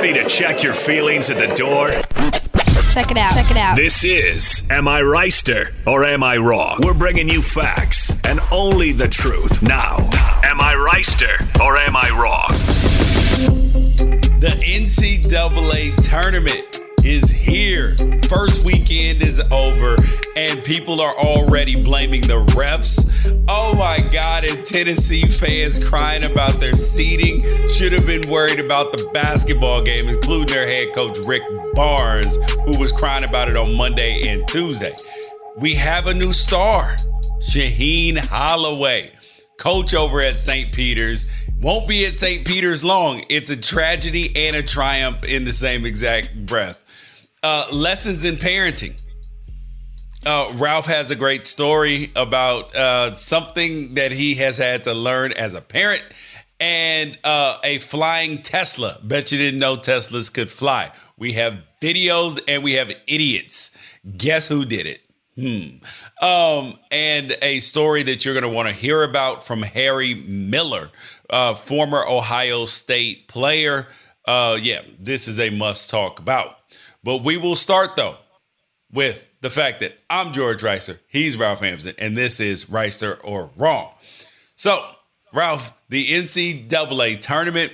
Ready to check your feelings at the door? Check it out. Check it out. This is Am I Reister or Am I Wrong? We're bringing you facts and only the truth. Now, Am I Reister or Am I Wrong? The NCAA tournament is here. First weekend is over, and people are already blaming the refs. Oh my God, and Tennessee fans crying about their seeding should have been worried about the basketball game, including their head coach, Rick Barnes, who was crying about it on Monday and Tuesday. We have a new star, Shaheen Holloway, coach over at St. Peter's. Won't be at St. Peter's long. It's a tragedy and a triumph in the same exact breath. Uh, lessons in parenting. Uh, Ralph has a great story about uh, something that he has had to learn as a parent and uh, a flying Tesla. Bet you didn't know Teslas could fly. We have videos and we have idiots. Guess who did it? Hmm. Um, and a story that you're going to want to hear about from Harry Miller, uh, former Ohio State player. Uh, yeah, this is a must talk about. But we will start though with the fact that I'm George Reister, he's Ralph Hampson, and this is Reister or Wrong. So, Ralph, the NCAA tournament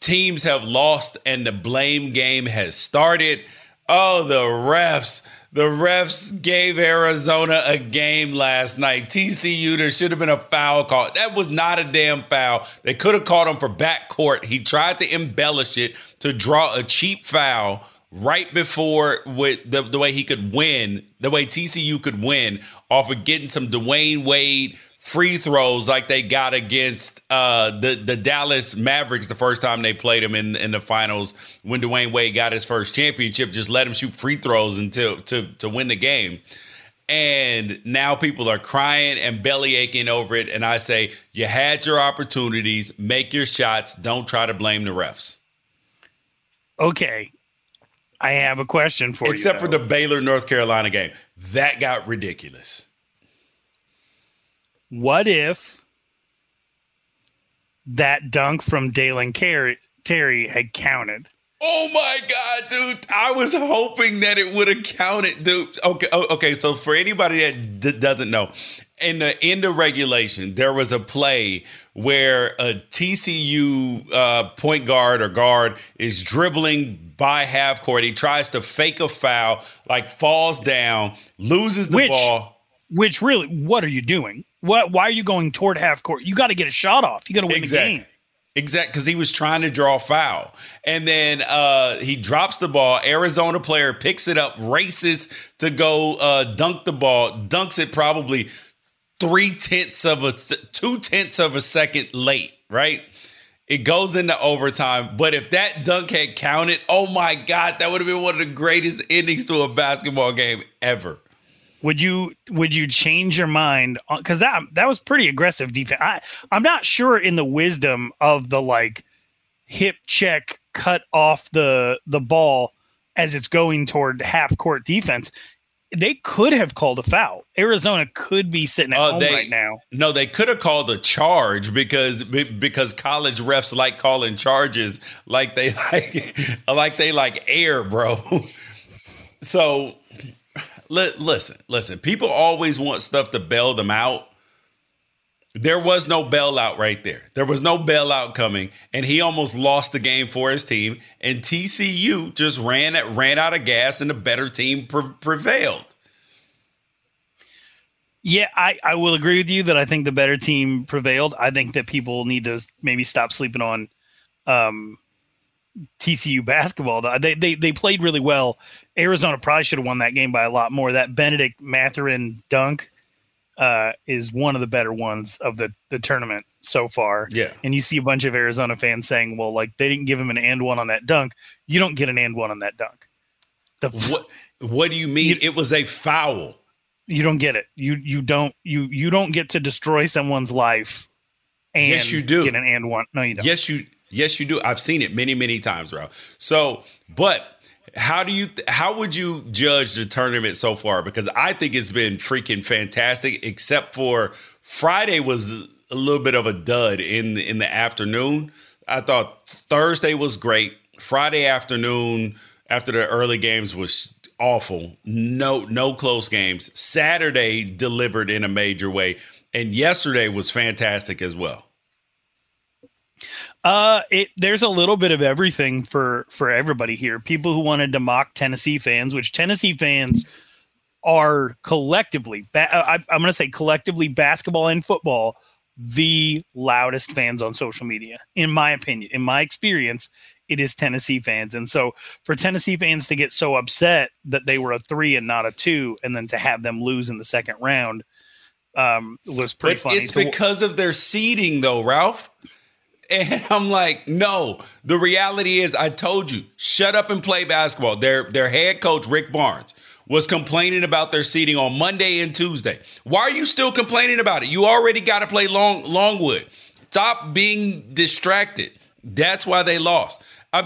teams have lost and the blame game has started. Oh, the refs. The refs gave Arizona a game last night. TCU, there should have been a foul call. That was not a damn foul. They could have called him for backcourt. He tried to embellish it to draw a cheap foul right before with the, the way he could win, the way TCU could win off of getting some Dwyane Wade free throws like they got against uh, the the Dallas Mavericks the first time they played him in in the finals when Dwyane Wade got his first championship. Just let him shoot free throws until to to win the game. And now people are crying and belly aching over it. And I say, you had your opportunities, make your shots. Don't try to blame the refs. Okay, I have a question for Except you. Except for the Baylor North Carolina game. That got ridiculous. What if that dunk from Dalen Carey, Terry had counted? Oh my god, dude! I was hoping that it would have counted, dude. Okay, okay. So for anybody that d- doesn't know, in the end of regulation, there was a play where a TCU uh, point guard or guard is dribbling by half court. He tries to fake a foul, like falls down, loses the Which- ball. Which really, what are you doing? What? Why are you going toward half court? You got to get a shot off. You got to win the game. Exact, because he was trying to draw foul, and then uh, he drops the ball. Arizona player picks it up, races to go uh, dunk the ball, dunks it probably three tenths of a two tenths of a second late. Right, it goes into overtime. But if that dunk had counted, oh my god, that would have been one of the greatest endings to a basketball game ever. Would you would you change your mind because that that was pretty aggressive defense? I I'm not sure in the wisdom of the like hip check cut off the the ball as it's going toward half court defense. They could have called a foul. Arizona could be sitting at Uh, home they- right now. No, they could have called a charge because because college refs like calling charges like they like like they like air, bro. So li- listen, listen. People always want stuff to bail them out. There was no bailout right there. There was no bailout coming, and he almost lost the game for his team. And TCU just ran ran out of gas, and the better team pre- prevailed. Yeah, I, I will agree with you that I think the better team prevailed. I think that people need to maybe stop sleeping on um, TCU basketball. They, they they played really well. Arizona probably should have won that game by a lot more. That Bennedict Mathurin dunk uh, is one of the better ones of the, the tournament so far. Yeah. And you see a bunch of Arizona fans saying, well, like they didn't give him an and one on that dunk. You don't get an and one on that dunk. The What What do you mean? it was a foul. you don't get it. You you don't you you don't get to destroy someone's life. And Yes, you do. Get an and one. No, you don't. Yes, you yes you do. I've seen it many many times, bro. So, but how do you how would you judge the tournament so far? Because I think it's been freaking fantastic. Except for Friday was a little bit of a dud in the, in the afternoon. I thought Thursday was great. Friday afternoon after the early games was awful. No no close games. Saturday delivered in a major way, and yesterday was fantastic as well. Uh, it there's a little bit of everything for for everybody here. People who wanted to mock Tennessee fans, which Tennessee fans are collectively, ba- I, I'm going to say collectively, basketball and football, the loudest fans on social media, in my opinion, in my experience. It is Tennessee fans, and so for Tennessee fans to get so upset that they were a three and not a two, and then to have them lose in the second round, um, was pretty But funny. it's because of their seeding, though, Ralph. And I'm like, no. The reality is, I told you, shut up and play basketball. Their their head coach Rick Barnes was complaining about their seeding on Monday and Tuesday. Why are you still complaining about it? You already got to play Long Longwood. Stop being distracted. That's why they lost.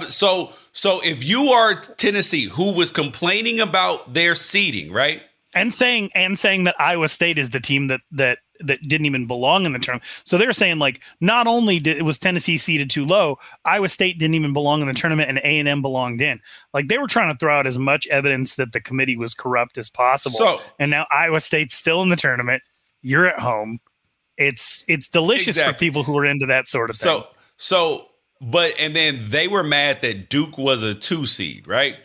So so if you are Tennessee, who was complaining about their seeding, right? and saying and saying that Iowa State is the team that that that didn't even belong in the tournament. So they're saying like not only did it was Tennessee seated too low, Iowa State didn't even belong in the tournament, and A and M belonged in. Like they were trying to throw out as much evidence that the committee was corrupt as possible. So- and now Iowa State's still in the tournament. You're at home. It's it's delicious for people who are into that sort of thing. So so but and then they were mad that Duke was a two seed, right?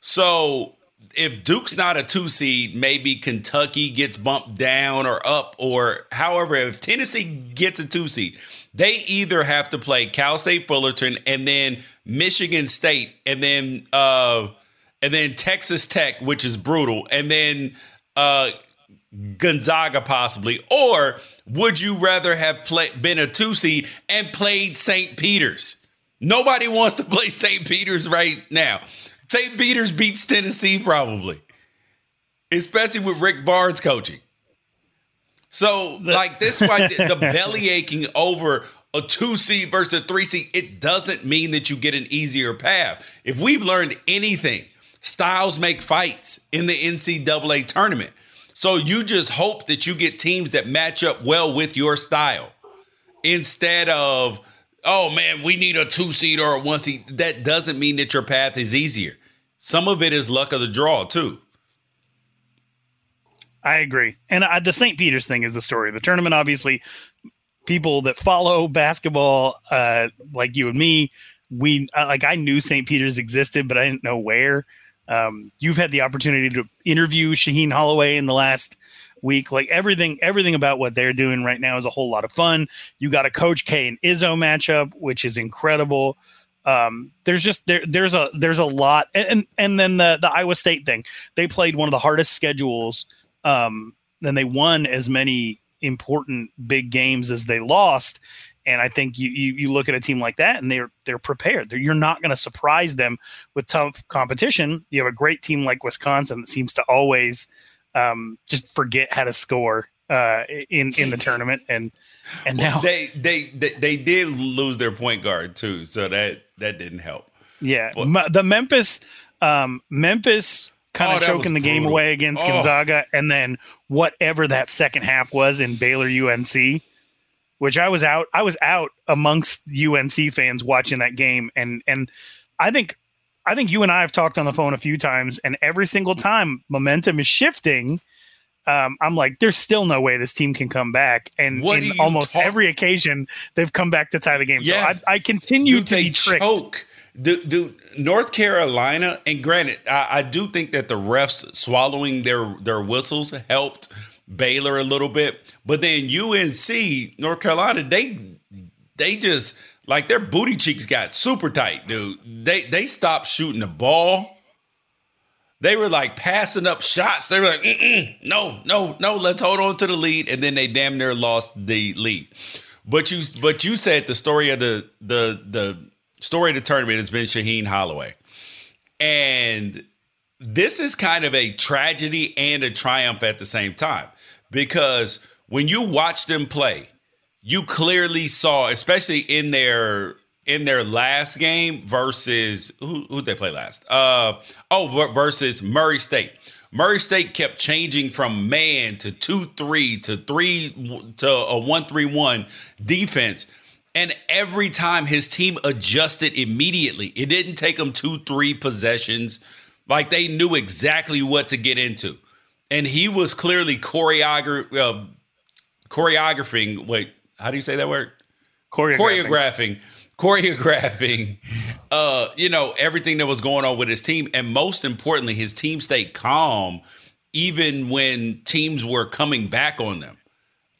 So if Duke's not a two seed, maybe Kentucky gets bumped down or up, or however, if Tennessee gets a two seed, they either have to play Cal State Fullerton and then Michigan State and then uh and then Texas Tech, which is brutal, and then uh Gonzaga possibly, or would you rather have play, been a two seed and played St. Peter's? Nobody wants to play St. Peter's right now. St. Beaters beats Tennessee probably, especially with Rick Barnes coaching. So, like this, fight, the belly aching over a two seed versus a three seed, it doesn't mean that you get an easier path. If we've learned anything, styles make fights in the NCAA tournament. So you just hope that you get teams that match up well with your style instead of, oh man, we need a two seed or a one seed. That doesn't mean that your path is easier. Some of it is luck of the draw, too. I agree. And I, the St. Peter's thing is the story. The tournament, obviously, people that follow basketball, uh, like you and me, we uh, like I knew St. Peter's existed, but I didn't know where. Um, you've had the opportunity to interview Shaheen Holloway in the last week. Like everything, everything about what they're doing right now is a whole lot of fun. You got a Coach K and Izzo matchup, which is incredible. Um, there's just there, there's a there's a lot, and and then the the Iowa State thing. They played one of the hardest schedules um, then they won as many important big games as they lost. And I think you, you, you look at a team like that and they're they're prepared. They're, you're not going to surprise them with tough competition. You have a great team like Wisconsin that seems to always um, just forget how to score uh, in in the tournament. And and now they, they they they did lose their point guard too, so that that didn't help. Yeah, but, the Memphis um, Memphis kind of oh, choking the game away against oh. Gonzaga, and then whatever that second half was in Baylor UNC, which I was out. I was out amongst UNC fans watching that game, and and I think I think you and I have talked on the phone a few times, and every single time momentum is shifting. Um, I'm like, there's still no way this team can come back, and what in almost talk- every occasion they've come back to tie the game. Yes. So I, I continue Dude, to be tricked. Choke Dude, North Carolina, and granted, I, I, do think that the refs swallowing their their whistles helped Baylor a little bit, but then UNC, North Carolina, they they just like their booty cheeks got super tight, dude. They they stopped shooting the ball. They were like passing up shots. They were like, no, no, no, let's hold on to the lead, and then they damn near lost the lead. But you, but you said the story of the the the story of the tournament has been Shaheen Holloway. And this is kind of a tragedy and a triumph at the same time because when you watch them play, you clearly saw, especially in their in their last game versus who who they play last? Uh oh, versus Murray State. Murray State kept changing from man to two three to three to a one three one defense and every time his team adjusted immediately, it didn't take them two, three possessions. Like they knew exactly what to get into. And he was clearly choreogra- uh, choreographing. Wait, how do you say that word? Choreographing. Choreographing. Choreographing, uh, you know, everything that was going on with his team. And most importantly, his team stayed calm even when teams were coming back on them.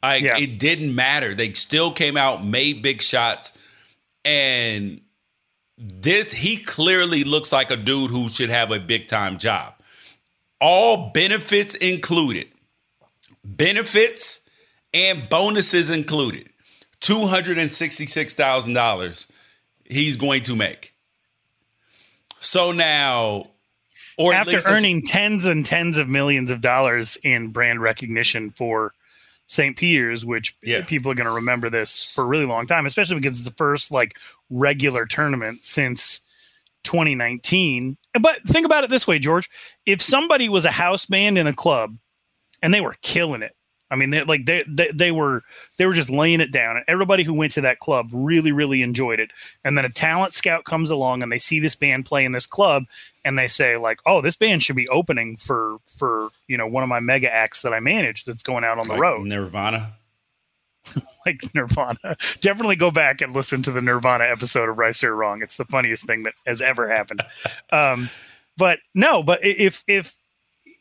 Like yeah. it didn't matter. They still came out, made big shots, and this he clearly looks like a dude who should have a big time job. All benefits included. Benefits and bonuses included. $266,000 he's going to make. So now or after earning tens and tens of millions of dollars in brand recognition for St. Peter's, which yeah. people are going to remember this for a really long time, especially because it's the first like regular tournament since 2019. But think about it this way, George: if somebody was a house band in a club and they were killing it, I mean, they like they, they they were they were just laying it down, and everybody who went to that club really really enjoyed it. And then a talent scout comes along, and they see this band play in this club, and they say like, "Oh, this band should be opening for for you know one of my mega acts that I manage that's going out on the like road." Nirvana. like Nirvana. Definitely go back and listen to the Nirvana episode of Right or Wrong. It's the funniest thing that has ever happened. um, but no, but if if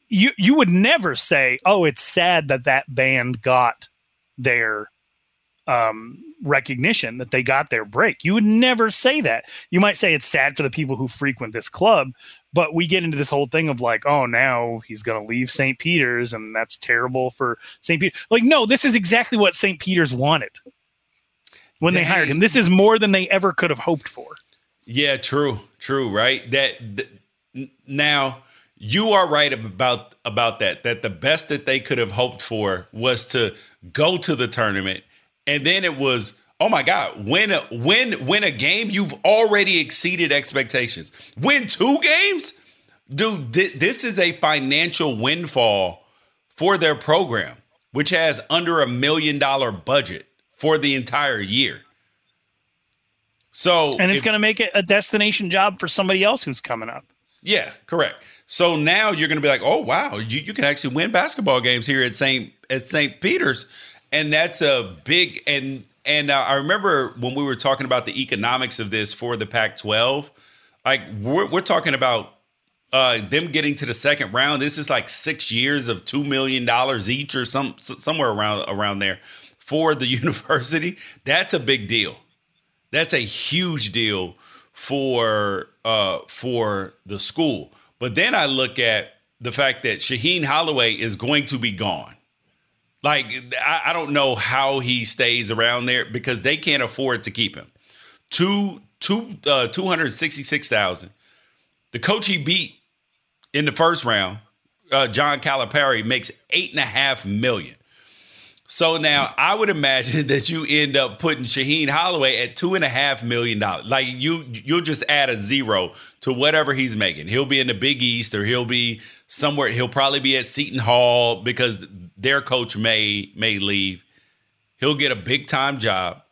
you you would never say, "Oh, it's sad that that band got their um, recognition, that they got their break." You would never say that. You might say it's sad for the people who frequent this club, but we get into this whole thing of like, "Oh, now he's going to leave St. Peter's, and that's terrible for St. Peter." Like, no, this is exactly what St. Peter's wanted when Dang. they hired him. This is more than they ever could have hoped for. Yeah, true, true, right? That, that now you are right about about that that the best that they could have hoped for was to go to the tournament and then it was oh my god win a win win a game you've already exceeded expectations win two games dude th- this is a financial windfall for their program, which has under a million dollar budget for the entire year. So and it's going to make it a destination job for somebody else who's coming up. yeah, correct. So now you're going to be like, oh wow, you, you can actually win basketball games here at St. at St. Peter's, and that's a big and and uh, I remember when we were talking about the economics of this for the Pac-12, like we're we're talking about uh, them getting to the second round. This is like six years of two million dollars each, or some somewhere around around there for the university. That's a big deal. That's a huge deal for uh, for the school. But then I look at the fact that Shaheen Holloway is going to be gone. Like I, I don't know how he stays around there because they can't afford to keep him. Two two uh, two hundred sixty six thousand. The coach he beat in the first round, uh, John Calipari, makes eight and a half million. So now I would imagine that you end up putting Shaheen Holloway at two and a half million dollars. Like you, you'll just add a zero to whatever he's making. He'll be in the Big East, or he'll be somewhere. He'll probably be at Seton Hall because their coach may may leave. He'll get a big time job,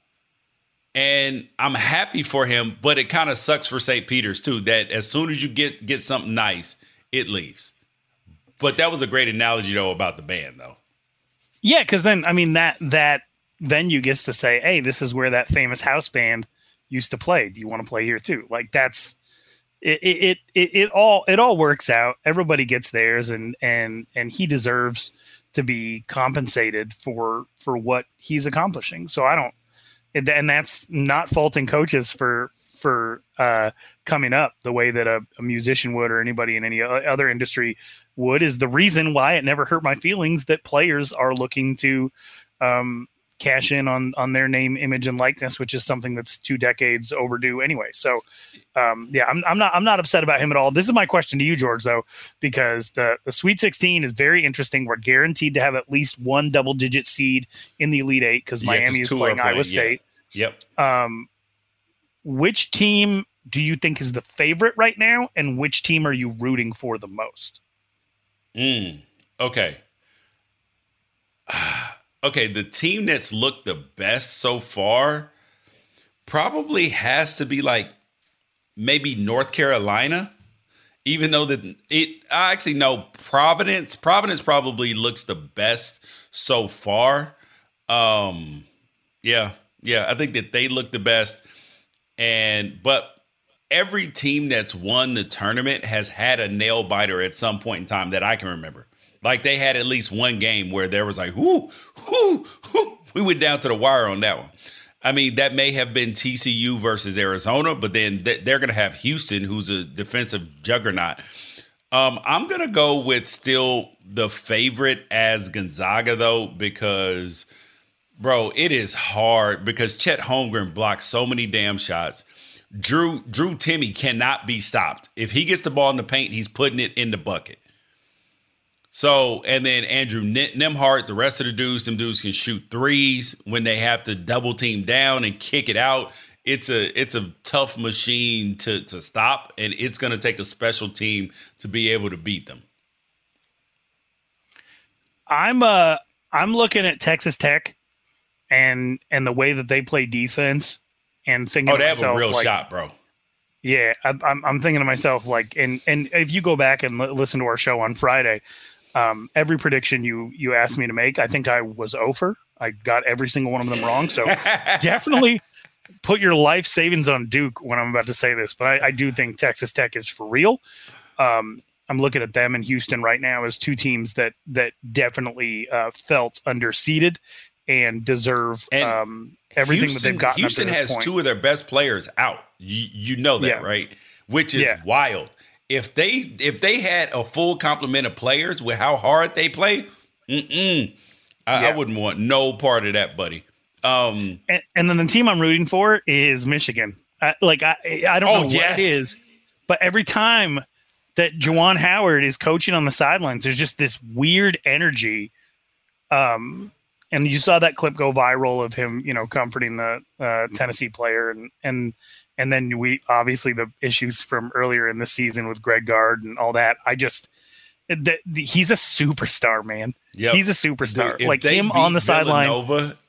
and I'm happy for him. But it kind of sucks for St. Peter's too. That as soon as you get get something nice, it leaves. But that was a great analogy though about the band though. Yeah, because then I mean that that venue gets to say, "Hey, this is where that famous house band used to play. Do you want to play here too?" Like that's it. It it, it all it all works out. Everybody gets theirs, and and and he deserves to be compensated for for what he's accomplishing. So I don't, and that's not faulting coaches for for uh, coming up the way that a, a musician would or anybody in any other industry would is the reason why it never hurt my feelings that players are looking to um, cash in on on their name, image, and likeness, which is something that's two decades overdue anyway. So, um, yeah, I'm, I'm not I'm not upset about him at all. This is my question to you, George, though, because the the Sweet 16 is very interesting. We're guaranteed to have at least one double digit seed in the Elite Eight because Yeah, Miami is playing Iowa yeah. State. Yep. Um, which team do you think is the favorite right now, and which team are you rooting for the most? Mm, okay. Okay, the team that's looked the best so far probably has to be like maybe North Carolina. Even though that it I actually know Providence, Providence probably looks the best so far. Um yeah, yeah, I think that they look the best. And but every team that's won the tournament has had a nail biter at some point in time that I can remember. Like they had at least one game where there was like, whoo, whoo, whoo. We went down to the wire on that one. I mean, that may have been TCU versus Arizona, but then th- they're going to have Houston, who's a defensive juggernaut. Um, I'm going to go with still the favorite as Gonzaga, though, because, bro, it is hard because Chet Holmgren blocks so many damn shots. Drew Drew Timme cannot be stopped. If he gets the ball in the paint, he's putting it in the bucket. So, and then Andrew Nembhard, the rest of the dudes, them dudes can shoot threes when they have to double team down and kick it out. It's a it's a tough machine to to stop, and it's going to take a special team to be able to beat them. I'm uh I'm looking at Texas Tech and and the way that they play defense and thinking Oh, they have a real like, shot, bro. Yeah, I, I'm I'm thinking to myself like, and and if you go back and li- listen to our show on Friday, um, every prediction you you asked me to make, I think I was over. I got every single one of them wrong. So definitely put your life savings on Duke when I'm about to say this, but I, I do think Texas Tech is for real. Um, I'm looking at them in Houston right now as two teams that that definitely uh, felt underseeded and deserve And um, everything that they've gotten. Houston up to this has point. two of their best players out. You, you know that, Yeah. right? Which is Yeah. wild. If they if they had a full complement of players with how hard they play, mm-mm, I, I wouldn't want no part of that, buddy. Um, and, and then the team I'm rooting for is Michigan. I, like I, I don't Oh, know yes. what it is, but every time that Juwan Howard is coaching on the sidelines, there's just this weird energy. Um, and you saw that clip go viral of him, you know, comforting the uh, Tennessee player, and and and then we obviously the issues from earlier in the season with Greg Gard and all that. I just The, the, he's a superstar, man. Yep. He's a superstar. Dude, like him on the sideline.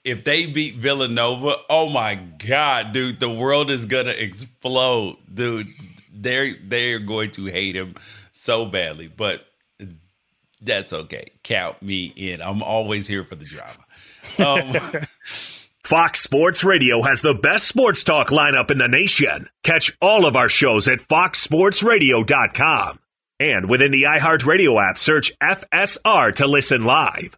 If they beat Villanova, oh my god, dude, the world is gonna explode, dude. They're they're going to hate him so badly, but that's okay. Count me in. I'm always here for the drama. Um, Fox Sports Radio has the best sports talk lineup in the nation. Catch all of our shows at foxsportsradio.com. And within the iHeartRadio app, search FSR to listen live.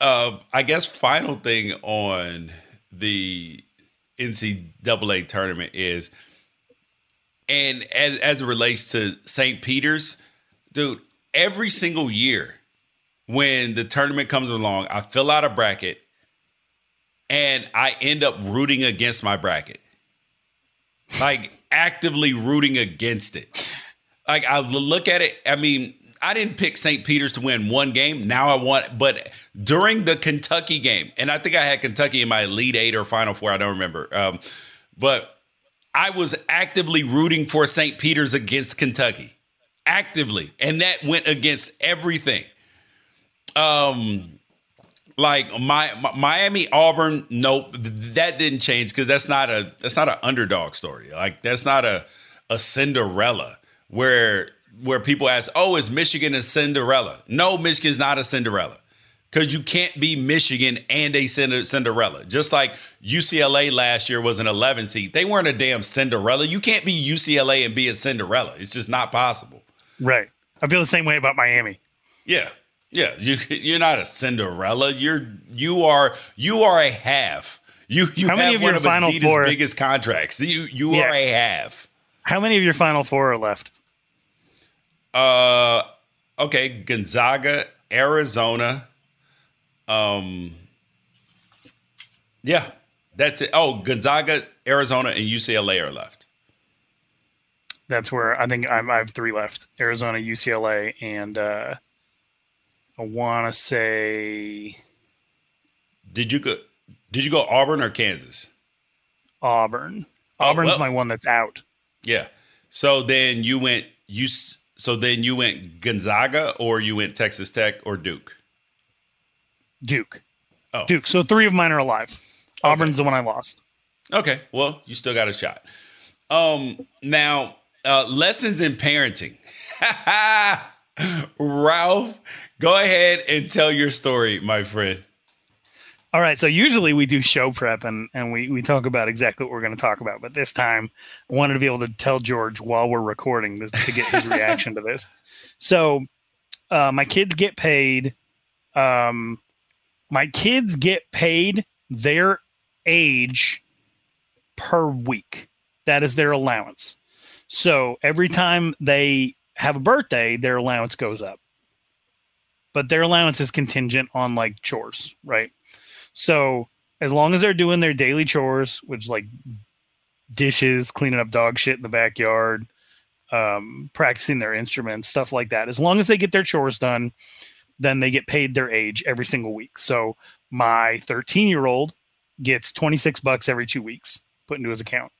Uh, I guess final thing on the NCAA tournament is, and as, as it relates to St. Peter's, dude, every single year when the tournament comes along, I fill out a bracket and I end up rooting against my bracket. Like actively rooting against it. Like I look at it, I mean, I didn't pick St. Peter's to win one game. Now I want, but during the Kentucky game, and I think I had Kentucky in my Elite Eight or Final Four. I don't remember. Um, but I was actively rooting for St. Peter's against Kentucky, actively, and that went against everything. Um, like my, my Miami Auburn, nope, that didn't change because that's not a that's not an underdog story. Like that's not a a Cinderella where where people ask, "Oh, is Michigan a Cinderella?" No, Michigan's not a Cinderella because you can't be Michigan and a Cinderella. Just like UCLA last year was an 11 seed, they weren't a damn Cinderella. You can't be UCLA and be a Cinderella. It's just not possible. Right. I feel the same way about Miami. Yeah. Yeah, you you're not a Cinderella. You're you are you are a half. You you How many have of one your of Final Adidas' Four- biggest contracts. You you Yeah. are a half. How many of your final four are left? Uh, okay, Gonzaga, Arizona. Um, yeah, that's it. Oh, Gonzaga, Arizona, and UCLA are left. That's where I think I'm, I have three left: Arizona, UCLA, and uh, I want to say Did you go? Did you go Auburn or Kansas? Auburn. Oh, Auburn's well. my one that's out. Yeah. So then you went you. So then you went Gonzaga or you went Texas Tech or Duke. Duke. Oh. Duke. So three of mine are alive. Auburn's the one I lost. Okay. Well, you still got a shot. Um. Now, uh, lessons in parenting. Ralph, go ahead and tell your story, my friend. All right. So usually we do show prep and, and we, we talk about exactly what we're going to talk about. But this time I wanted to be able to tell George while we're recording this to get his reaction to this. So uh, my kids get paid. Um, my kids get paid their age per week. That is their allowance. So every time they have a birthday, their allowance goes up. But their allowance is contingent on like chores, right? So as long as they're doing their daily chores, which like dishes, cleaning up dog shit in the backyard, um, practicing their instruments, stuff like that, as long as they get their chores done, then they get paid their age every single week. So my 13 year old gets 26 bucks every two weeks put into his account.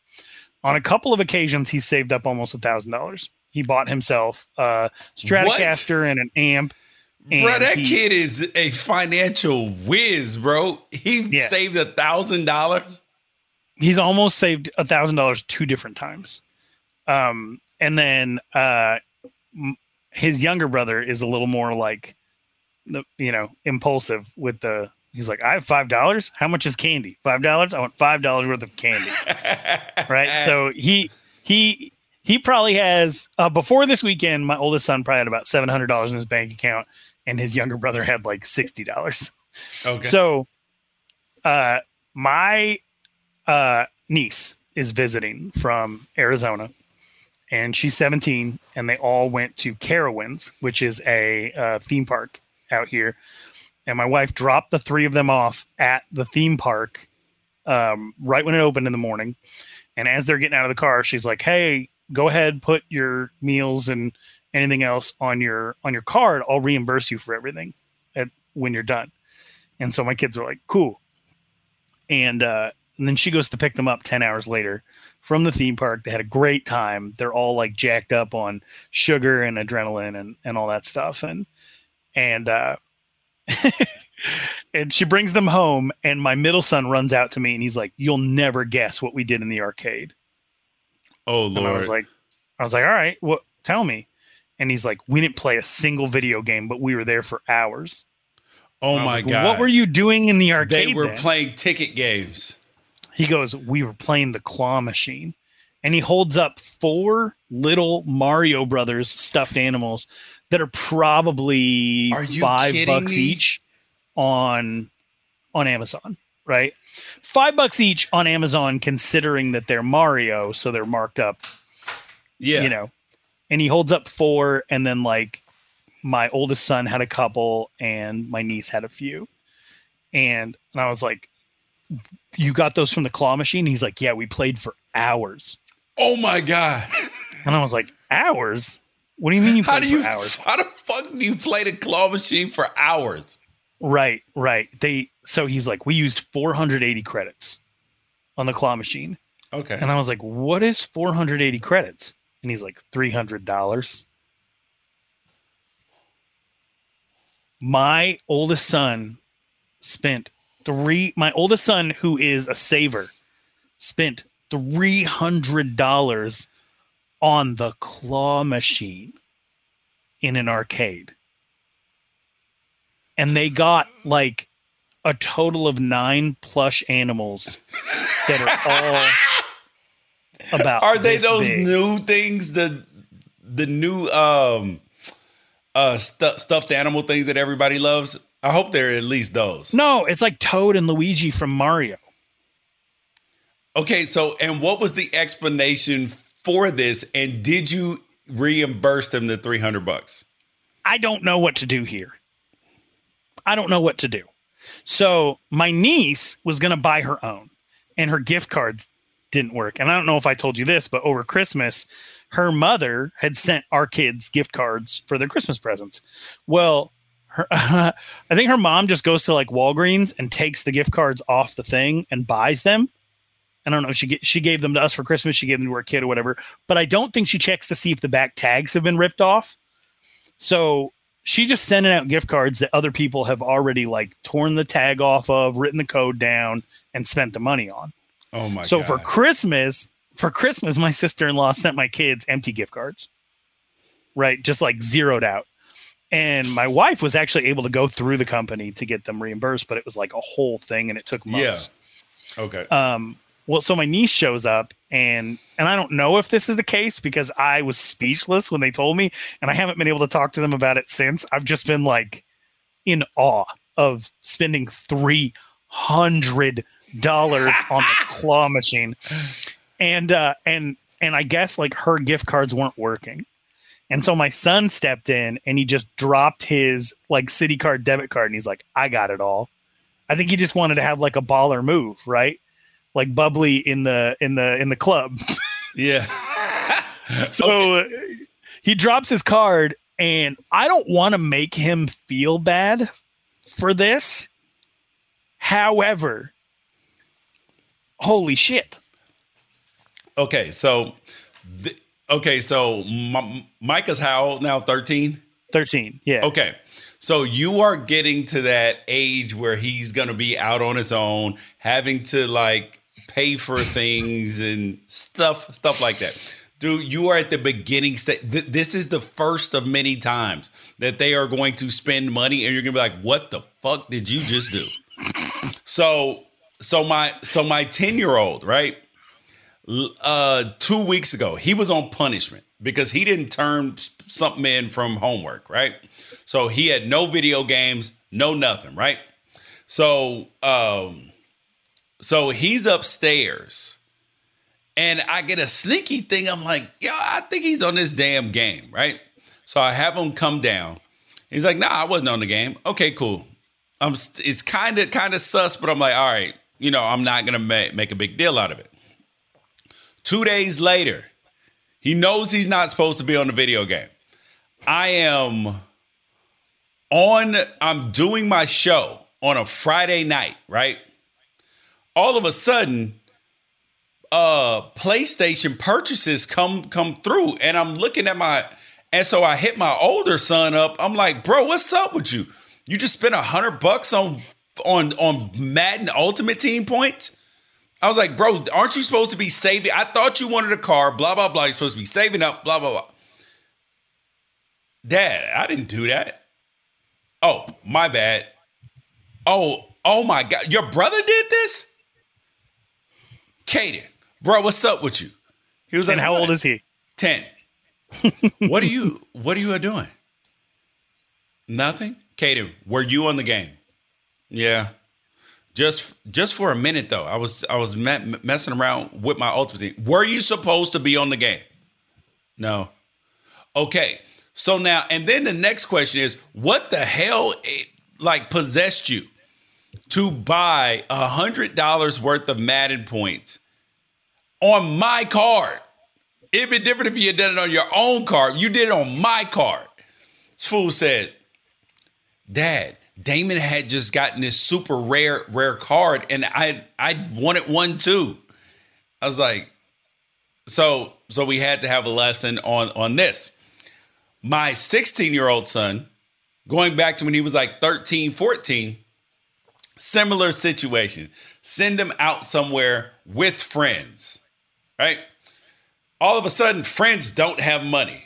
On a couple of occasions, he saved up almost a thousand dollars. He bought himself a Stratocaster and an amp. Bro, that he- kid is a financial whiz, bro. He Yeah. saved a thousand dollars. he's almost saved a thousand dollars two different times. Um, and then uh, m- his younger brother is a little more like, the you know, impulsive with the. He's like, I have five dollars. How much is candy? Five dollars. I want five dollars worth of candy. right. So he he he probably has uh, before this weekend. My oldest son probably had about seven hundred dollars in his bank account, and his younger brother had like sixty dollars. Okay. So, uh, my uh, niece is visiting from Arizona, and she's 17, and they all went to Carowinds, which is a uh, theme park out here. And my wife dropped the three of them off at the theme park um, right when it opened in the morning. And as they're getting out of the car, she's like, "Hey, go ahead, put your meals and anything else on your on your card. I'll reimburse you for everything at, when you're done." And so my kids are like, "Cool." And uh, and then she goes to pick them up 10 hours later from the theme park. They had a great time. They're all like jacked up on sugar and adrenaline and, and all that stuff. And, and, uh, and she brings them home and my middle son runs out to me and he's like, you'll never guess what we did in the arcade. Oh And I was like, I was like, all right, what, tell me. And he's like, we didn't play a single video game, but we were there for hours. oh And I was my like, god. What were you doing in the arcade? They were then?" playing ticket games. He goes, We were playing the claw machine. And he holds up four little Mario Brothers stuffed animals that are probably Are five bucks me? each on on Amazon, right? Five bucks each on Amazon, considering that they're Mario, so they're marked up, Yeah. you know. And he holds up four, and then like my oldest son had a couple, and my niece had a few. And and I was like, You got those from the claw machine? He's like, Yeah, we played for hours. Oh my god. And I was like, Hours? What do you mean you How played do you for hours? how the fuck do you play the claw machine for hours? Right, right. They so he's like, we used 480 credits on the claw machine. Okay. And I was like, what is 480 credits? And he's like, $300. My oldest son spent three, my oldest son, who is a saver, spent $300 on the claw machine in an arcade. And they got like a total of nine plush animals that are all about. Are they those big. new things? The the new um uh stu- stuffed animal things that everybody loves. I hope they're at least those. No, it's like Toad and Luigi from Mario. Okay, so and what was the explanation for this? And did you reimburse them the 300 bucks? I don't know what to do here. I don't know what to do. So my niece was going to buy her own, and her gift cards didn't work. And I don't know if I told you this, but over Christmas, her mother had sent our kids gift cards for their Christmas presents. Well, her, I think her mom just goes to like Walgreens and takes the gift cards off the thing and buys them. I don't know. She she gave them to us for Christmas. She gave them to her kid or whatever. But I don't think she checks to see if the back tags have been ripped off. So she just sending out gift cards that other people have already like torn the tag off of, written the code down, and spent the money on. Oh my! So God. for Christmas, for Christmas, my sister in law sent my kids empty gift cards. Right, just like zeroed out. And my wife was actually able to go through the company to get them reimbursed, but it was like a whole thing, and it took months. Yeah. Okay. Um, well, so my niece shows up and and I don't know if this is the case because I was speechless when they told me, and I haven't been able to talk to them about it since. I've just been like in awe of spending three hundred dollars on the claw machine. And uh and and I guess like her gift cards weren't working. And so my son stepped in and he just dropped his like city card debit card and he's like, I got it all. I think he just wanted to have like a baller move, right? Like bubbly in the in the in the club. Yeah. so uh, he drops his card and I don't want to make him feel bad for this. However, holy shit. Okay, so th- okay, so M- Micah's how old now? 13? 13. Yeah. Okay. So you are getting to that age where he's going to be out on his own, having to like pay for things and stuff stuff like that. Dude, you are at the beginning stage. Th- this is the first of many times that they are going to spend money and you're going to be like, "What the fuck did you just do?" so, so my so my 10-year-old, right? uh, two weeks ago, he was on punishment because he didn't turn something in from homework, right? So he had no video games, no nothing, right? So, um, so he's upstairs, and I get a sneaky thing. I'm like, yo, I think he's on this damn game, right? So I have him come down. He's like, nah, I wasn't on the game. Okay, cool. I'm. It's kind of kind of sus, but I'm like, all right, you know, I'm not gonna make, make a big deal out of it. Two days later, he knows he's not supposed to be on the video game. I am on, I'm doing my show on a Friday night, right? All of a sudden, uh PlayStation purchases come come through, and I'm looking at my and so I hit my older son up. I'm like, bro, what's up with you? You just spent a hundred bucks on on on Madden Ultimate Team points? I was like, bro, aren't you supposed to be saving? I thought you wanted a car, blah, blah, blah. You're supposed to be saving up, blah, blah, blah. Dad, I didn't do that. Oh, my bad. Oh, oh my God. Your brother did this? Kaden, bro, what's up with you? He was And like, how "What?" old is he? 10. what are you what are you doing? Nothing? Kaden, were you on the game? Yeah. Just just for a minute though. I was I was me- messing around with my ultimate team. Were you supposed to be on the game? No. Okay. So now and then the next question is what the hell it, like possessed you to buy a hundred dollars worth of Madden points on my card? It'd be different if you had done it on your own card. You did it on my card. This fool said, Dad, Damon had just gotten this super rare, rare card, and I I wanted one too. I was like, so so we had to have a lesson on on this. My 16-year-old son, going back to when he was like 13, 14, similar situation. Send him out somewhere with friends, right? All of a sudden, friends don't have money.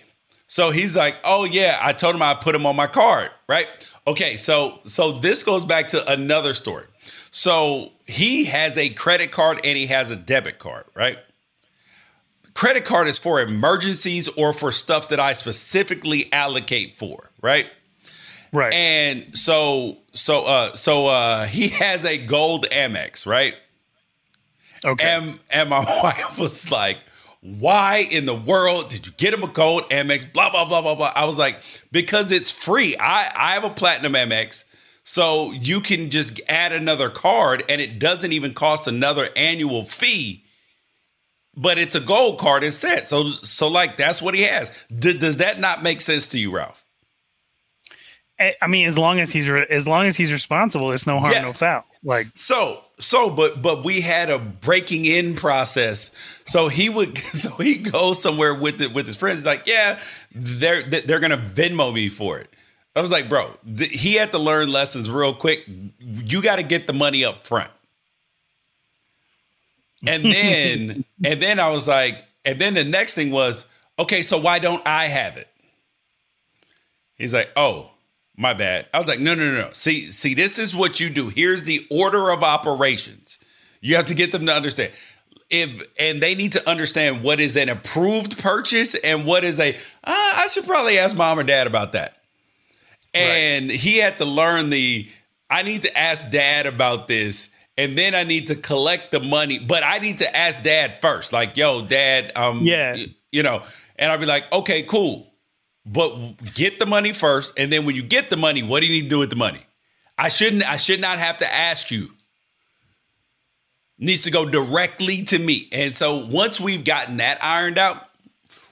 So he's like, "Oh yeah, I told him I put him on my card, right?" Okay, so so this goes back to another story. So he has a credit card and he has a debit card, right? Credit card is for emergencies or for stuff that I specifically allocate for, right? Right. And so so uh so uh he has a gold Amex, right? Okay. And and my wife was like, why in the world did you get him a gold Amex? Blah blah blah blah blah. I was like, because it's free. I I have a platinum Amex. So you can just add another card and it doesn't even cost another annual fee. But it's a gold card instead. So so like that's what he has. D- does that not make sense to you, Ralph? I I mean, as long as he's re- as long as he's responsible, it's no harm, no foul. Like So so but but we had a breaking in process. So he would so he goes somewhere with it with his friends. He's like, yeah, they're they're gonna Venmo me for it. I was like, bro, th- he had to learn lessons real quick. You got to get the money up front. And then and then I was like, and then the next thing was, okay, so why don't I have it? He's like, oh, my bad. I was like, no, no, no, no. See, see, this is what you do. Here's the order of operations. You have to get them to understand. If and they need to understand what is an approved purchase and what is a. "Ah, I should probably ask mom or dad about that. And he had to learn the. I need to ask dad about this, and then I need to collect the money. But I need to ask dad first. Like, yo, dad, um, Yeah. you know. And I'll be like, okay, cool. But get the money first, and then when you get the money, what do you need to do with the money? I shouldn't. I should not have to ask you. Needs to go directly to me. And so once we've gotten that ironed out,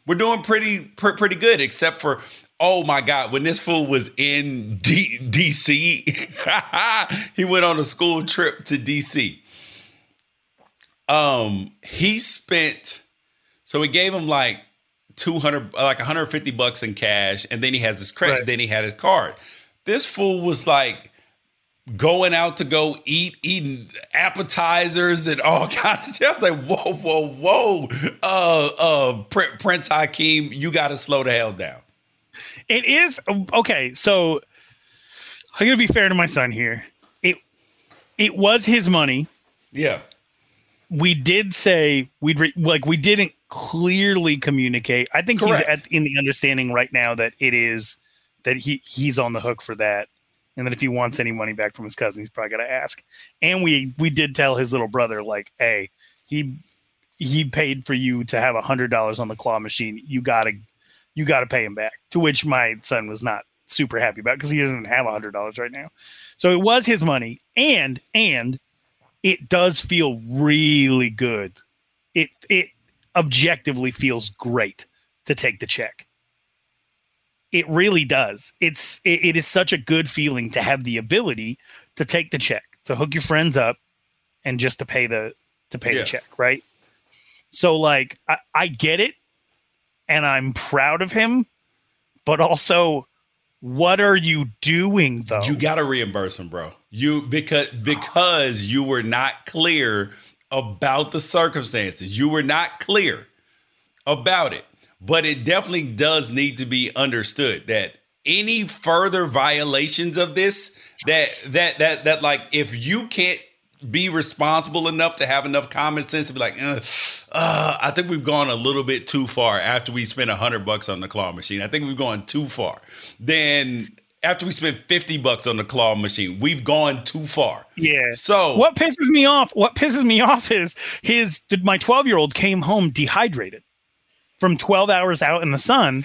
we're doing pretty pr- pretty good. Except for oh my god, when this fool was in D- DC, he went on a school trip to DC. Um, he spent so we gave him like 200 like 150 bucks in cash and then he has his credit then he had his card this fool was like going out to go eat eating appetizers and all kinds of stuff I was like whoa whoa whoa uh uh Prin- prince hakeem you got to slow the hell down It is okay. So I'm gonna be fair to my son here. It it was his money. Yeah. We did say we'd re- like we didn't clearly communicate. I think Correct. he's at, in the understanding right now that it is that he he's on the hook for that, and that if he wants any money back from his cousin, he's probably got to ask. And we we did tell his little brother like, hey, he he paid for you to have a hundred dollars on the claw machine. You gotta you gotta pay him back. To which my son was not super happy about because he doesn't have a hundred dollars right now. So it was his money, and and it does feel really good. It it objectively feels great to take the check. It really does. It's it, it is such a good feeling to have the ability to take the check, to hook your friends up, and just to pay the to pay Yeah. the check, right? So like I, I get it, and I'm proud of him, but also, what are you doing though? You got to reimburse him, bro. You because because you were not clear about the circumstances. You were not clear about it. But it definitely does need to be understood that any further violations of this that that that that like if you can't be responsible enough to have enough common sense to be like, uh, uh, I think we've gone a little bit too far after we spent a hundred bucks on the claw machine. I think we've gone too far. Then after we spent fifty bucks on the claw machine, we've gone too far. Yeah. So what pisses me off? What pisses me off is his. My twelve year old came home dehydrated from twelve hours out in the sun,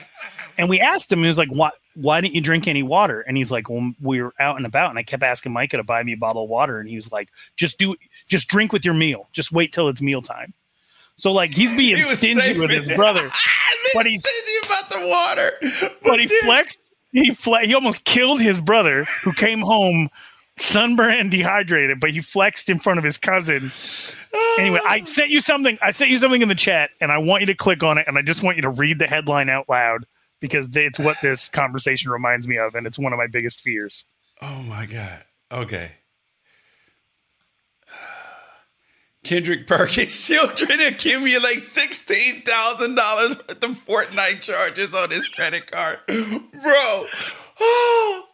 and we asked him. He was like, "Why? Why didn't you drink any water?" And he's like, "Well, we were out and about, and I kept asking Micah to buy me a bottle of water, and he was like, just do, just drink with your meal. Just wait till it's mealtime." So like he's being He stingy with his brother, but he's stingy about the water. but he flexed. He fle- He almost killed his brother, who came home sunburned, dehydrated. But he flexed in front of his cousin. Anyway, I sent you something. I sent you something in the chat, and I want you to click on it, and I just want you to read the headline out loud because it's what this conversation reminds me of, and it's one of my biggest fears. Oh my God. Okay. Kendrick Perkins children accumulate sixteen thousand dollars worth of Fortnite charges on his credit card, bro. Oh,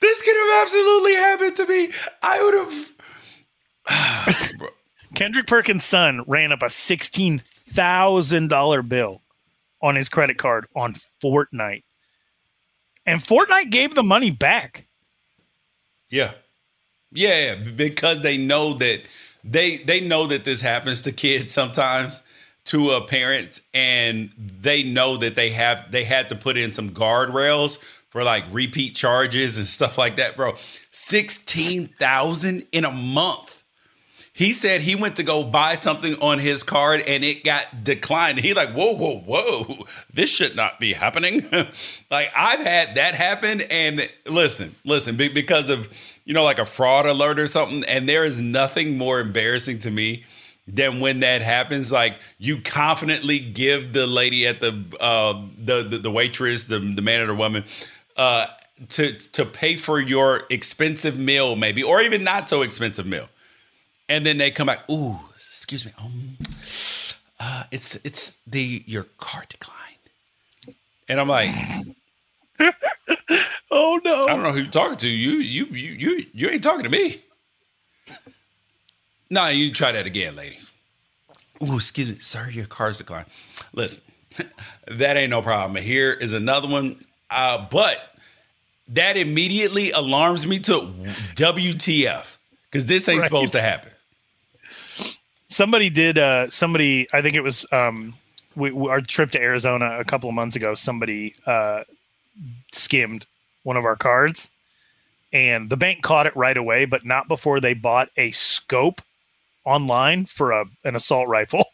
this could have absolutely happened to me. I would have. Kendrick Perkins' son ran up a sixteen thousand dollar bill on his credit card on Fortnite, and Fortnite gave the money back. Yeah. Yeah, because they know that they they know that this happens to kids sometimes. to a parent and they know that they have they had to put in some guardrails for like repeat charges and stuff like that, bro. 16,000 in a month. He said he went to go buy something on his card and it got declined. He like, whoa, whoa, whoa, this should not be happening. like I've had that happen, and listen, listen, because of you know like a fraud alert or something, and there is nothing more embarrassing to me than when that happens. Like you confidently give the lady at the uh, the, the the waitress, the the man or the woman. Uh, to to pay for your expensive meal, maybe, or even not so expensive meal and then they come back. Ooh, excuse me. Um, uh, it's it's the your card declined, and I'm like, oh no! I don't know who you're talking to. You you you you you ain't talking to me. No, you try that again, lady. Ooh, excuse me, sir. Your card's declined. Listen, that ain't no problem. Here is another one, uh, but that immediately alarms me to WTF because this ain't right. supposed to happen somebody did uh somebody i think it was um we, we, our trip to arizona a couple of months ago somebody uh skimmed one of our cards and the bank caught it right away but not before they bought a scope online for a an assault rifle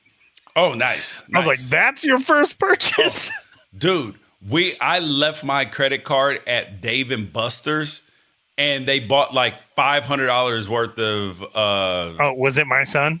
oh nice, nice. i was like that's your first purchase oh, dude we i left my credit card at dave and buster's and they bought like five hundred dollars worth of. Uh, oh, was it my son?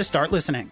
start listening.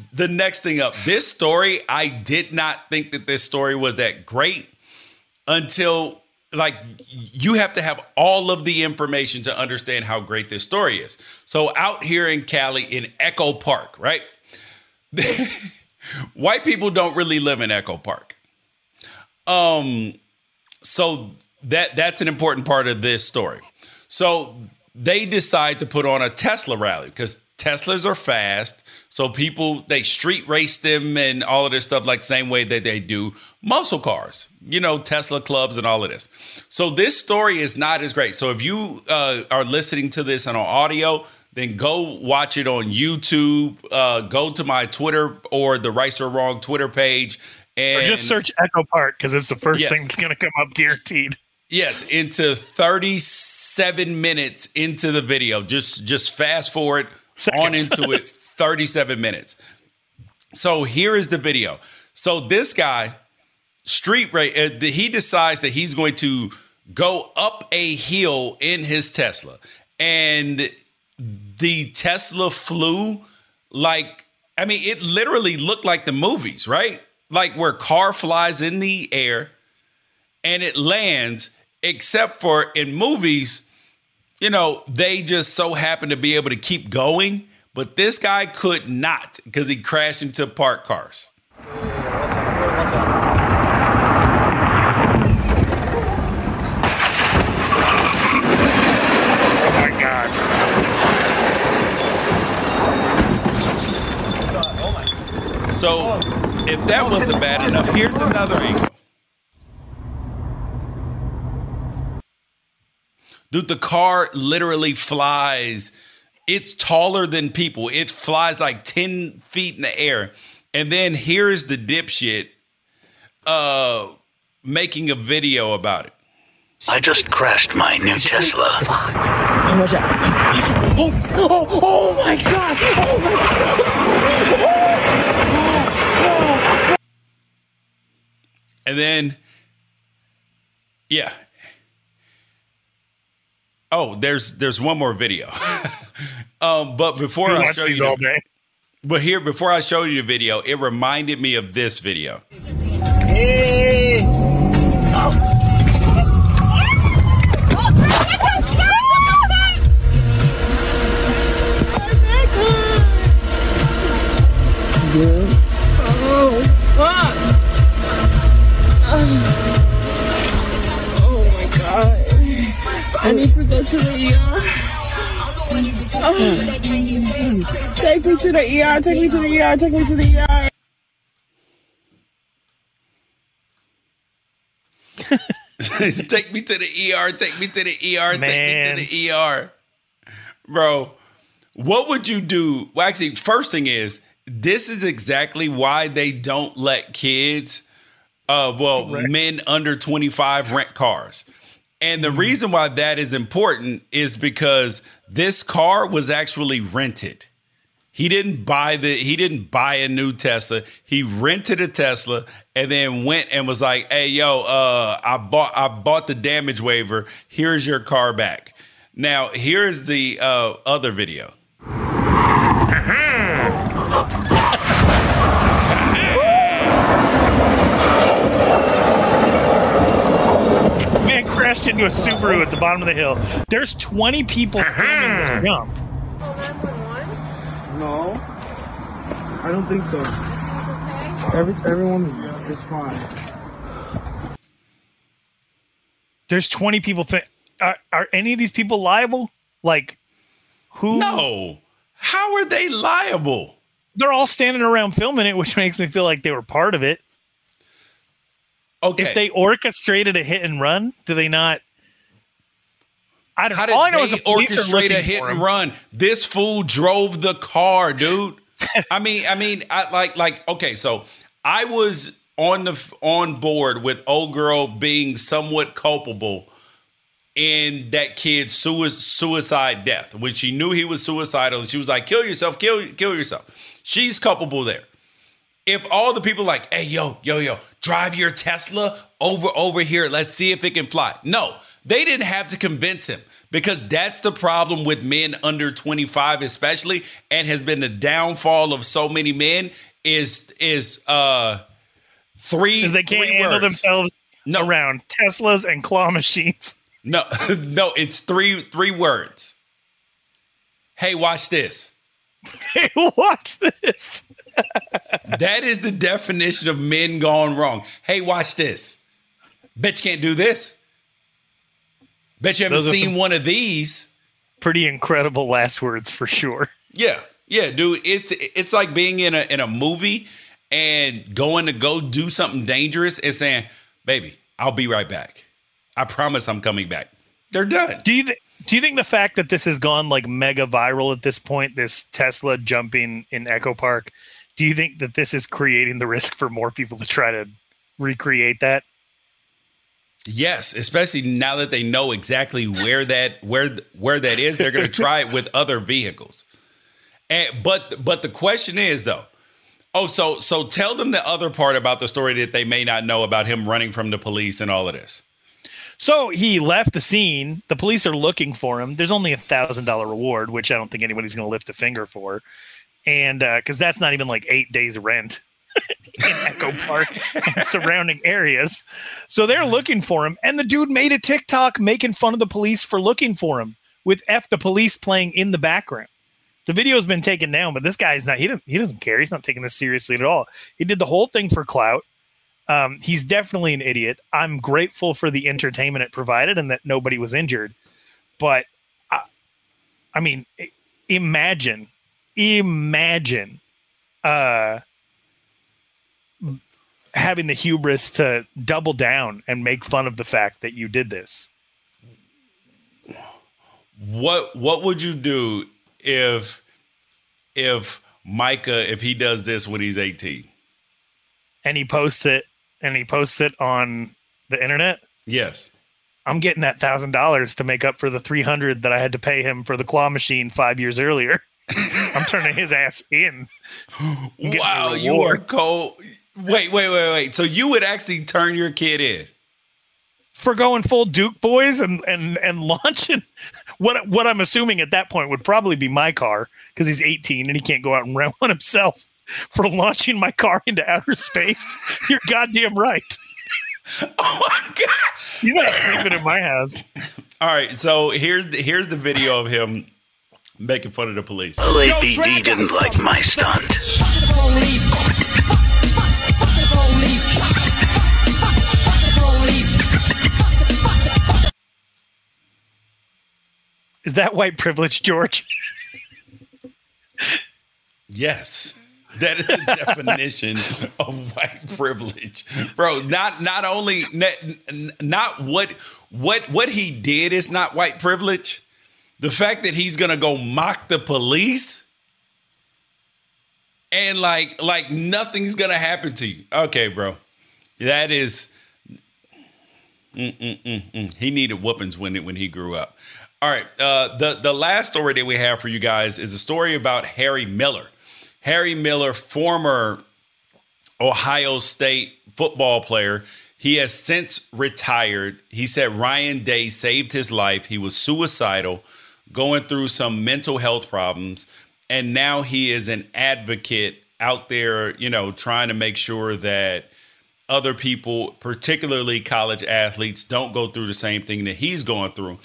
the next thing up. This story, I did not think that this story was that great until like you have to have all of the information to understand how great this story is. So out here in Cali in Echo Park, right? White people don't really live in Echo Park. Um so that that's an important part of this story. So they decide to put on a Tesla rally because Teslas are fast. So people they street race them and all of this stuff like the same way that they do muscle cars. You know, Tesla clubs and all of this. So this story is not as great. So if you uh, are listening to this on audio, then go watch it on YouTube. Uh, go to my Twitter or the Right or Wrong Twitter page. And or just search Echo Park because it's the first Yes. thing that's going to come up guaranteed. Yes, into 37 minutes into the video. Just just fast forward on into it 37 minutes. So here is the video. So this guy street race uh, he decides that he's going to go up a hill in his Tesla and the Tesla flew like I mean it literally looked like the movies, right? Like where car flies in the air and it lands, except for in movies, you know, they just so happen to be able to keep going. But this guy could not because he crashed into parked cars. So if that wasn't bad enough, here's another angle. Dude, the car literally flies. It's taller than people. It flies like 10 feet in the air. And then here's the dipshit uh making a video about it. I just crashed my new Tesla. Oh, watch out. Watch out. Oh, oh, oh my god. Oh my god. And then, yeah. Oh, there's there's one more video. um, but before We I show these you, all the, day. but here before I show you the video, it reminded me of this video. Oh, fuck. Oh I need to go to the ER. Oh. Take me to the ER, take me to the ER, take me to the ER. take me to the ER, take me to the ER, Man. take me to the ER. Bro, what would you do? Well, actually, first thing is this is exactly why they don't let kids, uh, well, men under 25 rent cars. And the reason why that is important is because this car was actually rented. He didn't buy the he didn't buy a new Tesla. He rented a Tesla and then went and was like, "Hey yo, uh I bought I bought the damage waiver. Here's your car back." Now, here's the uh other video. Man crashed into a Subaru at the bottom of the hill. There's 20 people filming this jump. No, I don't think so. Every everyone is fine. There's 20 people. Fi- are, are any of these people liable? Like, who? No. How are they liable? They're all standing around filming it, which makes me feel like they were part of it. Okay. If they orchestrated a hit and run, do they not? I don't How know. All I know is the police orchestrate a hit and run? This fool drove the car, dude. I mean, I mean, I like like okay, so I was on the on board with old girl being somewhat culpable in that kid's sui- suicide death when she knew he was suicidal and she was like kill yourself kill kill yourself she's culpable there if all the people like hey yo yo yo drive your tesla over over here let's see if it can fly no They didn't have to convince him because that's the problem with men under 25 especially and has been the downfall of so many men is is uh three they can't three handle words. themselves No. around Teslas and claw machines. No, no, it's three three words. Hey, watch this. Hey, watch this. That is the definition of men gone wrong. Hey, watch this. Bet you can't do this. Bet you haven't Those seen one of these. Pretty incredible last words for sure. Yeah, yeah, dude. It's it's like being in a in a movie and going to go do something dangerous and saying, "Baby, I'll be right back. I promise I'm coming back." They're done. Do you th- do you think the fact that this has gone like mega viral at this point, this Tesla jumping in Echo Park, do you think that this is creating the risk for more people to try to recreate that? Yes, especially now that they know exactly where that where where that is, they're going to try it with other vehicles. And but but the question is though, oh so so tell them the other part about the story that they may not know about him running from the police and all of this. So he left the scene. The police are looking for him. There's only a thousand dollar reward, which I don't think anybody's going to lift a finger for, and because that's not even like eight days rent in Echo Park and surrounding areas. So they're looking for him, and the dude made a TikTok making fun of the police for looking for him with "F the police" playing in the background. The video's been taken down, but this guy's not. He doesn't. He doesn't care. He's not taking this seriously at all. He did the whole thing for clout. Um, he's definitely an idiot. I'm grateful for the entertainment it provided and that nobody was injured. But I, I mean, imagine, imagine, uh, having the hubris to double down and make fun of the fact that you did this. What what would you do if if Micah if he does this when he's 18? And he posts it, and he posts it on the internet. Yes. I'm getting that thousand dollars to make up for the three hundred that I had to pay him for the claw machine five years earlier. I'm turning his ass in. Wow, you are cold. Wait, wait, wait, wait. So you would actually turn your kid in? for going full Duke boys and and and launching what what I'm assuming at that point would probably be my car because he's 18 and he can't go out and rent one himself. For launching my car into outer space, you're goddamn right. oh my god! You're not sleeping in my house. All right, so here's the, here's the video of him making fun of the police. LAPD didn't like my stunt. Is that white privilege, George? Yes. That is the definition of white privilege, bro. Not not only not, not what what what he did is not white privilege. The fact that he's gonna go mock the police and like like nothing's gonna happen to you. Okay, bro, that is. He needed whoopings when it, when he grew up. All right, uh, the the last story that we have for you guys is a story about Harry Miller. Harry Miller, former Ohio State football player. He has since retired. He said Ryan Day saved his life. He was suicidal, going through some mental health problems, and now he is an advocate out there, you know, trying to make sure that other people, particularly college athletes, don't go through the same thing that he's going through.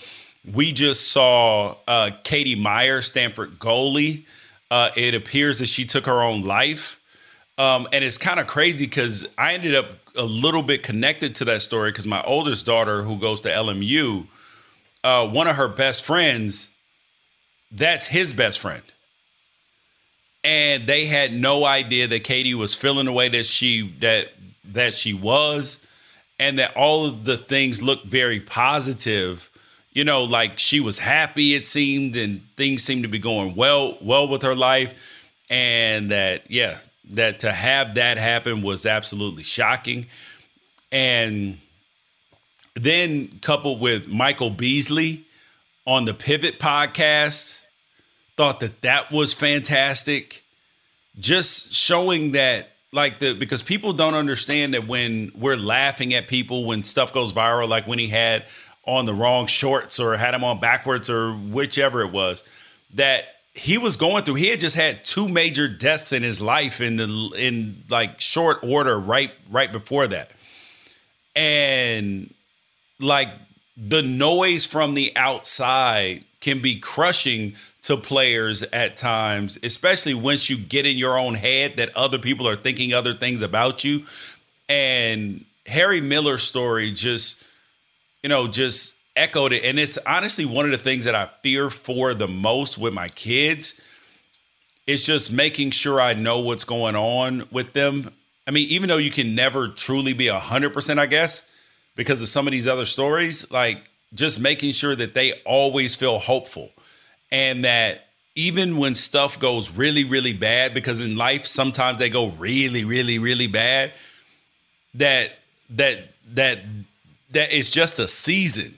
We just saw uh, Katie Meyer, Stanford goalie. Uh, it appears that she took her own life. Um, and it's kind of crazy because I ended up a little bit connected to that story because my oldest daughter, who goes to LMU, uh, one of her best friends, that's his best friend. And they had no idea that Katie was feeling the way that she that that she was, and that all of the things looked very positive you know, like she was happy, it seemed, and things seemed to be going well, well with her life. And that, yeah, that to have that happen was absolutely shocking. And then coupled with Michael Beasley on the Pivot podcast, thought that that was fantastic. Just showing that, like the because people don't understand that when we're laughing at people when stuff goes viral, like when he had on the wrong shorts or had him on backwards or whichever it was that he was going through. He had just had two major deaths in his life in the in like short order right right before that. And like the noise from the outside can be crushing to players at times, especially once you get in your own head that other people are thinking other things about you. And Harry Miller's story just, you know, just echoed it. And it's honestly one of the things that I fear for the most with my kids. It's just making sure I know what's going on with them. I mean, even though you can never truly be 100%, I guess, because of some of these other stories, like just making sure that they always feel hopeful and that even when stuff goes really, really bad, because in life sometimes they go really, really, really bad, that that that that it's just a season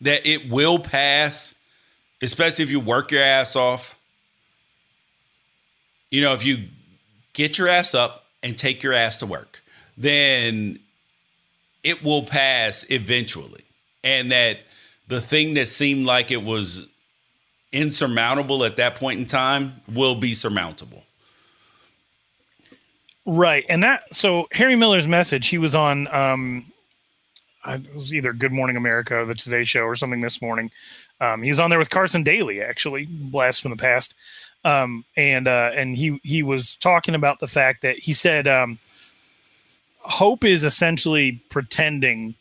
that it will pass, especially if you work your ass off. You know, if you get your ass up and take your ass to work, then it will pass eventually. And that the thing that seemed like it was insurmountable at that point in time will be surmountable. Right. And that, so Harry Miller's message, he was on, um, it was either Good Morning America or the Today Show or something this morning. Um, he was on there with Carson Daly, actually, blast from the past. Um, and, uh, and he, he was talking about the fact that he said, um, hope is essentially pretending,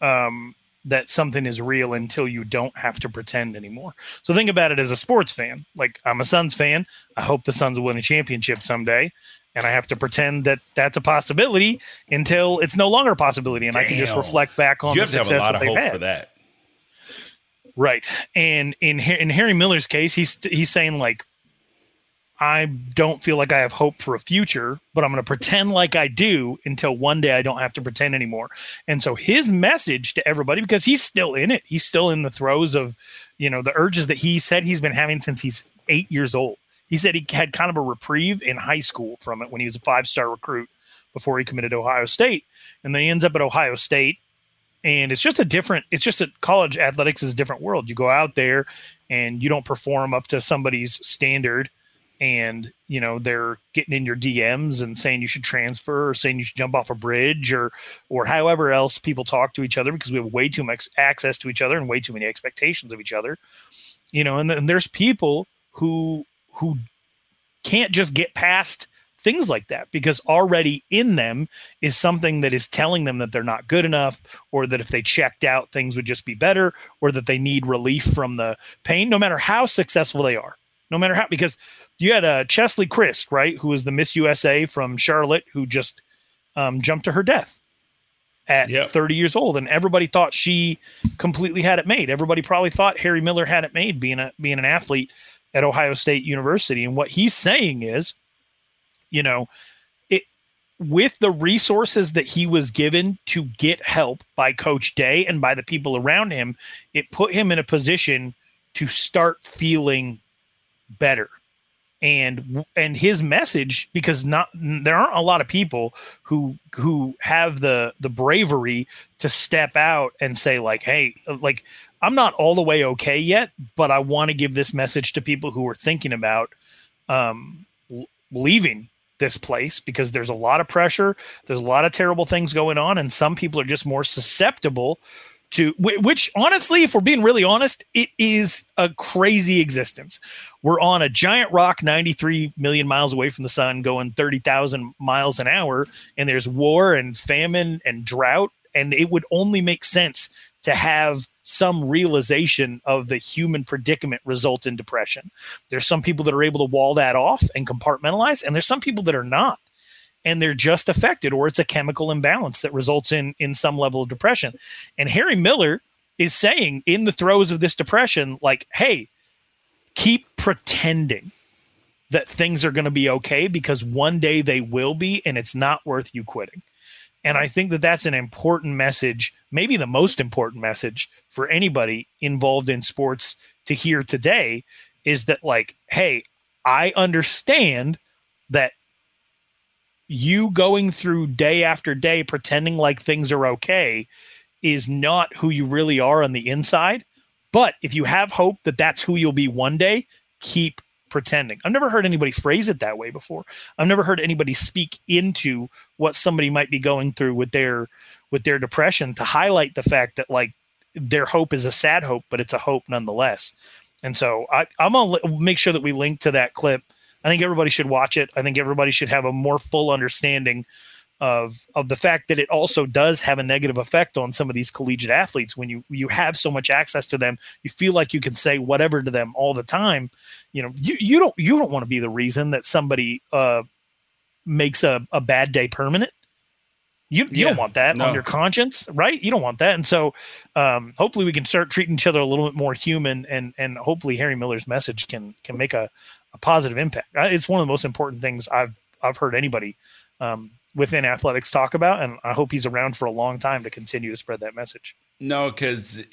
um, that something is real until you don't have to pretend anymore. So think about it as a sports fan. Like I'm a Suns fan. I hope the Suns will win a championship someday. And I have to pretend that that's a possibility until it's no longer a possibility, and Damn. I can just reflect back on you the have success to have a lot that of hope had. for that. Right, and in in Harry Miller's case, he's he's saying like I don't feel like I have hope for a future, but I'm going to pretend like I do until one day I don't have to pretend anymore. And so his message to everybody, because he's still in it, he's still in the throes of, you know, the urges that he said he's been having since he's eight years old. He said he had kind of a reprieve in high school from it when he was a five star recruit before he committed to Ohio State. And then he ends up at Ohio State. And it's just a different, it's just a college athletics is a different world. You go out there and you don't perform up to somebody's standard and you know they're getting in your DMs and saying you should transfer or saying you should jump off a bridge or or however else people talk to each other because we have way too much access to each other and way too many expectations of each other. You know and then there's people who who can't just get past things like that because already in them is something that is telling them that they're not good enough or that if they checked out things would just be better or that they need relief from the pain no matter how successful they are. No matter how because you had uh, Cheslie Kryst, right, who was the Miss USA from Charlotte, who just um, jumped to her death at yep. 30 years old, and everybody thought she completely had it made. Everybody probably thought Harry Miller had it made, being a being an athlete at Ohio State University. And what he's saying is, you know, it with the resources that he was given to get help by Coach Day and by the people around him, it put him in a position to start feeling better and and his message because not there aren't a lot of people who who have the the bravery to step out and say like hey like i'm not all the way okay yet but i want to give this message to people who are thinking about um leaving this place because there's a lot of pressure there's a lot of terrible things going on and some people are just more susceptible to which honestly if we're being really honest it is a crazy existence. We're on a giant rock 93 million miles away from the sun going 30,000 miles an hour and there's war and famine and drought and it would only make sense to have some realization of the human predicament result in depression. There's some people that are able to wall that off and compartmentalize and there's some people that are not and they're just affected or it's a chemical imbalance that results in in some level of depression. And harry miller is saying in the throes of this depression like hey keep pretending that things are going to be okay because one day they will be and it's not worth you quitting. And i think that that's an important message maybe the most important message for anybody involved in sports to hear today is that like hey i understand that you going through day after day pretending like things are okay is not who you really are on the inside. But if you have hope that that's who you'll be one day, keep pretending. I've never heard anybody phrase it that way before. I've never heard anybody speak into what somebody might be going through with their with their depression to highlight the fact that like their hope is a sad hope, but it's a hope nonetheless. And so I, I'm gonna make sure that we link to that clip. I think everybody should watch it. I think everybody should have a more full understanding of of the fact that it also does have a negative effect on some of these collegiate athletes when you you have so much access to them you feel like you can say whatever to them all the time you know you, you don't you don't want to be the reason that somebody uh makes a, a bad day permanent you, you yeah, don't want that no. on your conscience, right? You don't want that. And so um, hopefully we can start treating each other a little bit more human and and hopefully Harry Miller's message can can make a, a positive impact. It's one of the most important things I've I've heard anybody um, within athletics talk about, and I hope he's around for a long time to continue to spread that message. No, because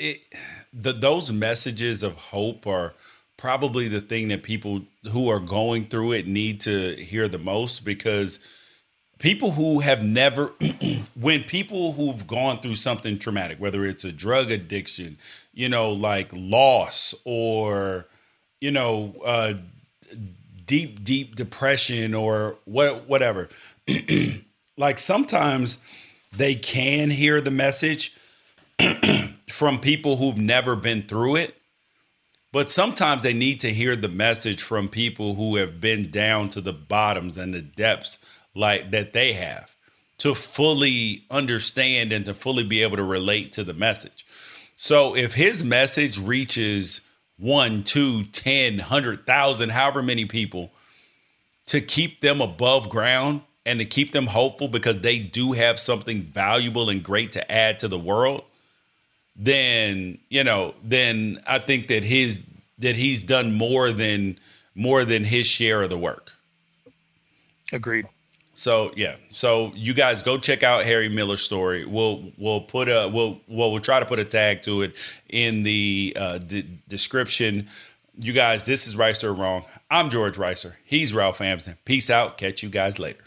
the those messages of hope are probably the thing that people who are going through it need to hear the most because people who have never when people who've gone through something traumatic whether it's a drug addiction you know like loss or you know uh deep deep depression or what whatever. Like sometimes they can hear the message from people who've never been through it but sometimes they need to hear the message from people who have been down to the bottoms and the depths like that they have to fully understand and to fully be able to relate to the message. So if his message reaches one two ten hundred thousand however many people to keep them above ground and to keep them hopeful because they do have something valuable and great to add to the world, then you know, then I think that his that he's done more than more than his share of the work. Agreed. So yeah, so you guys go check out Harry Miller's story. We'll we'll put a we'll we'll, we'll try to put a tag to it in the uh, d- description. You guys, this is or Wrong. I'm George Ricer. He's Ralph Hampton. Peace out. Catch you guys later.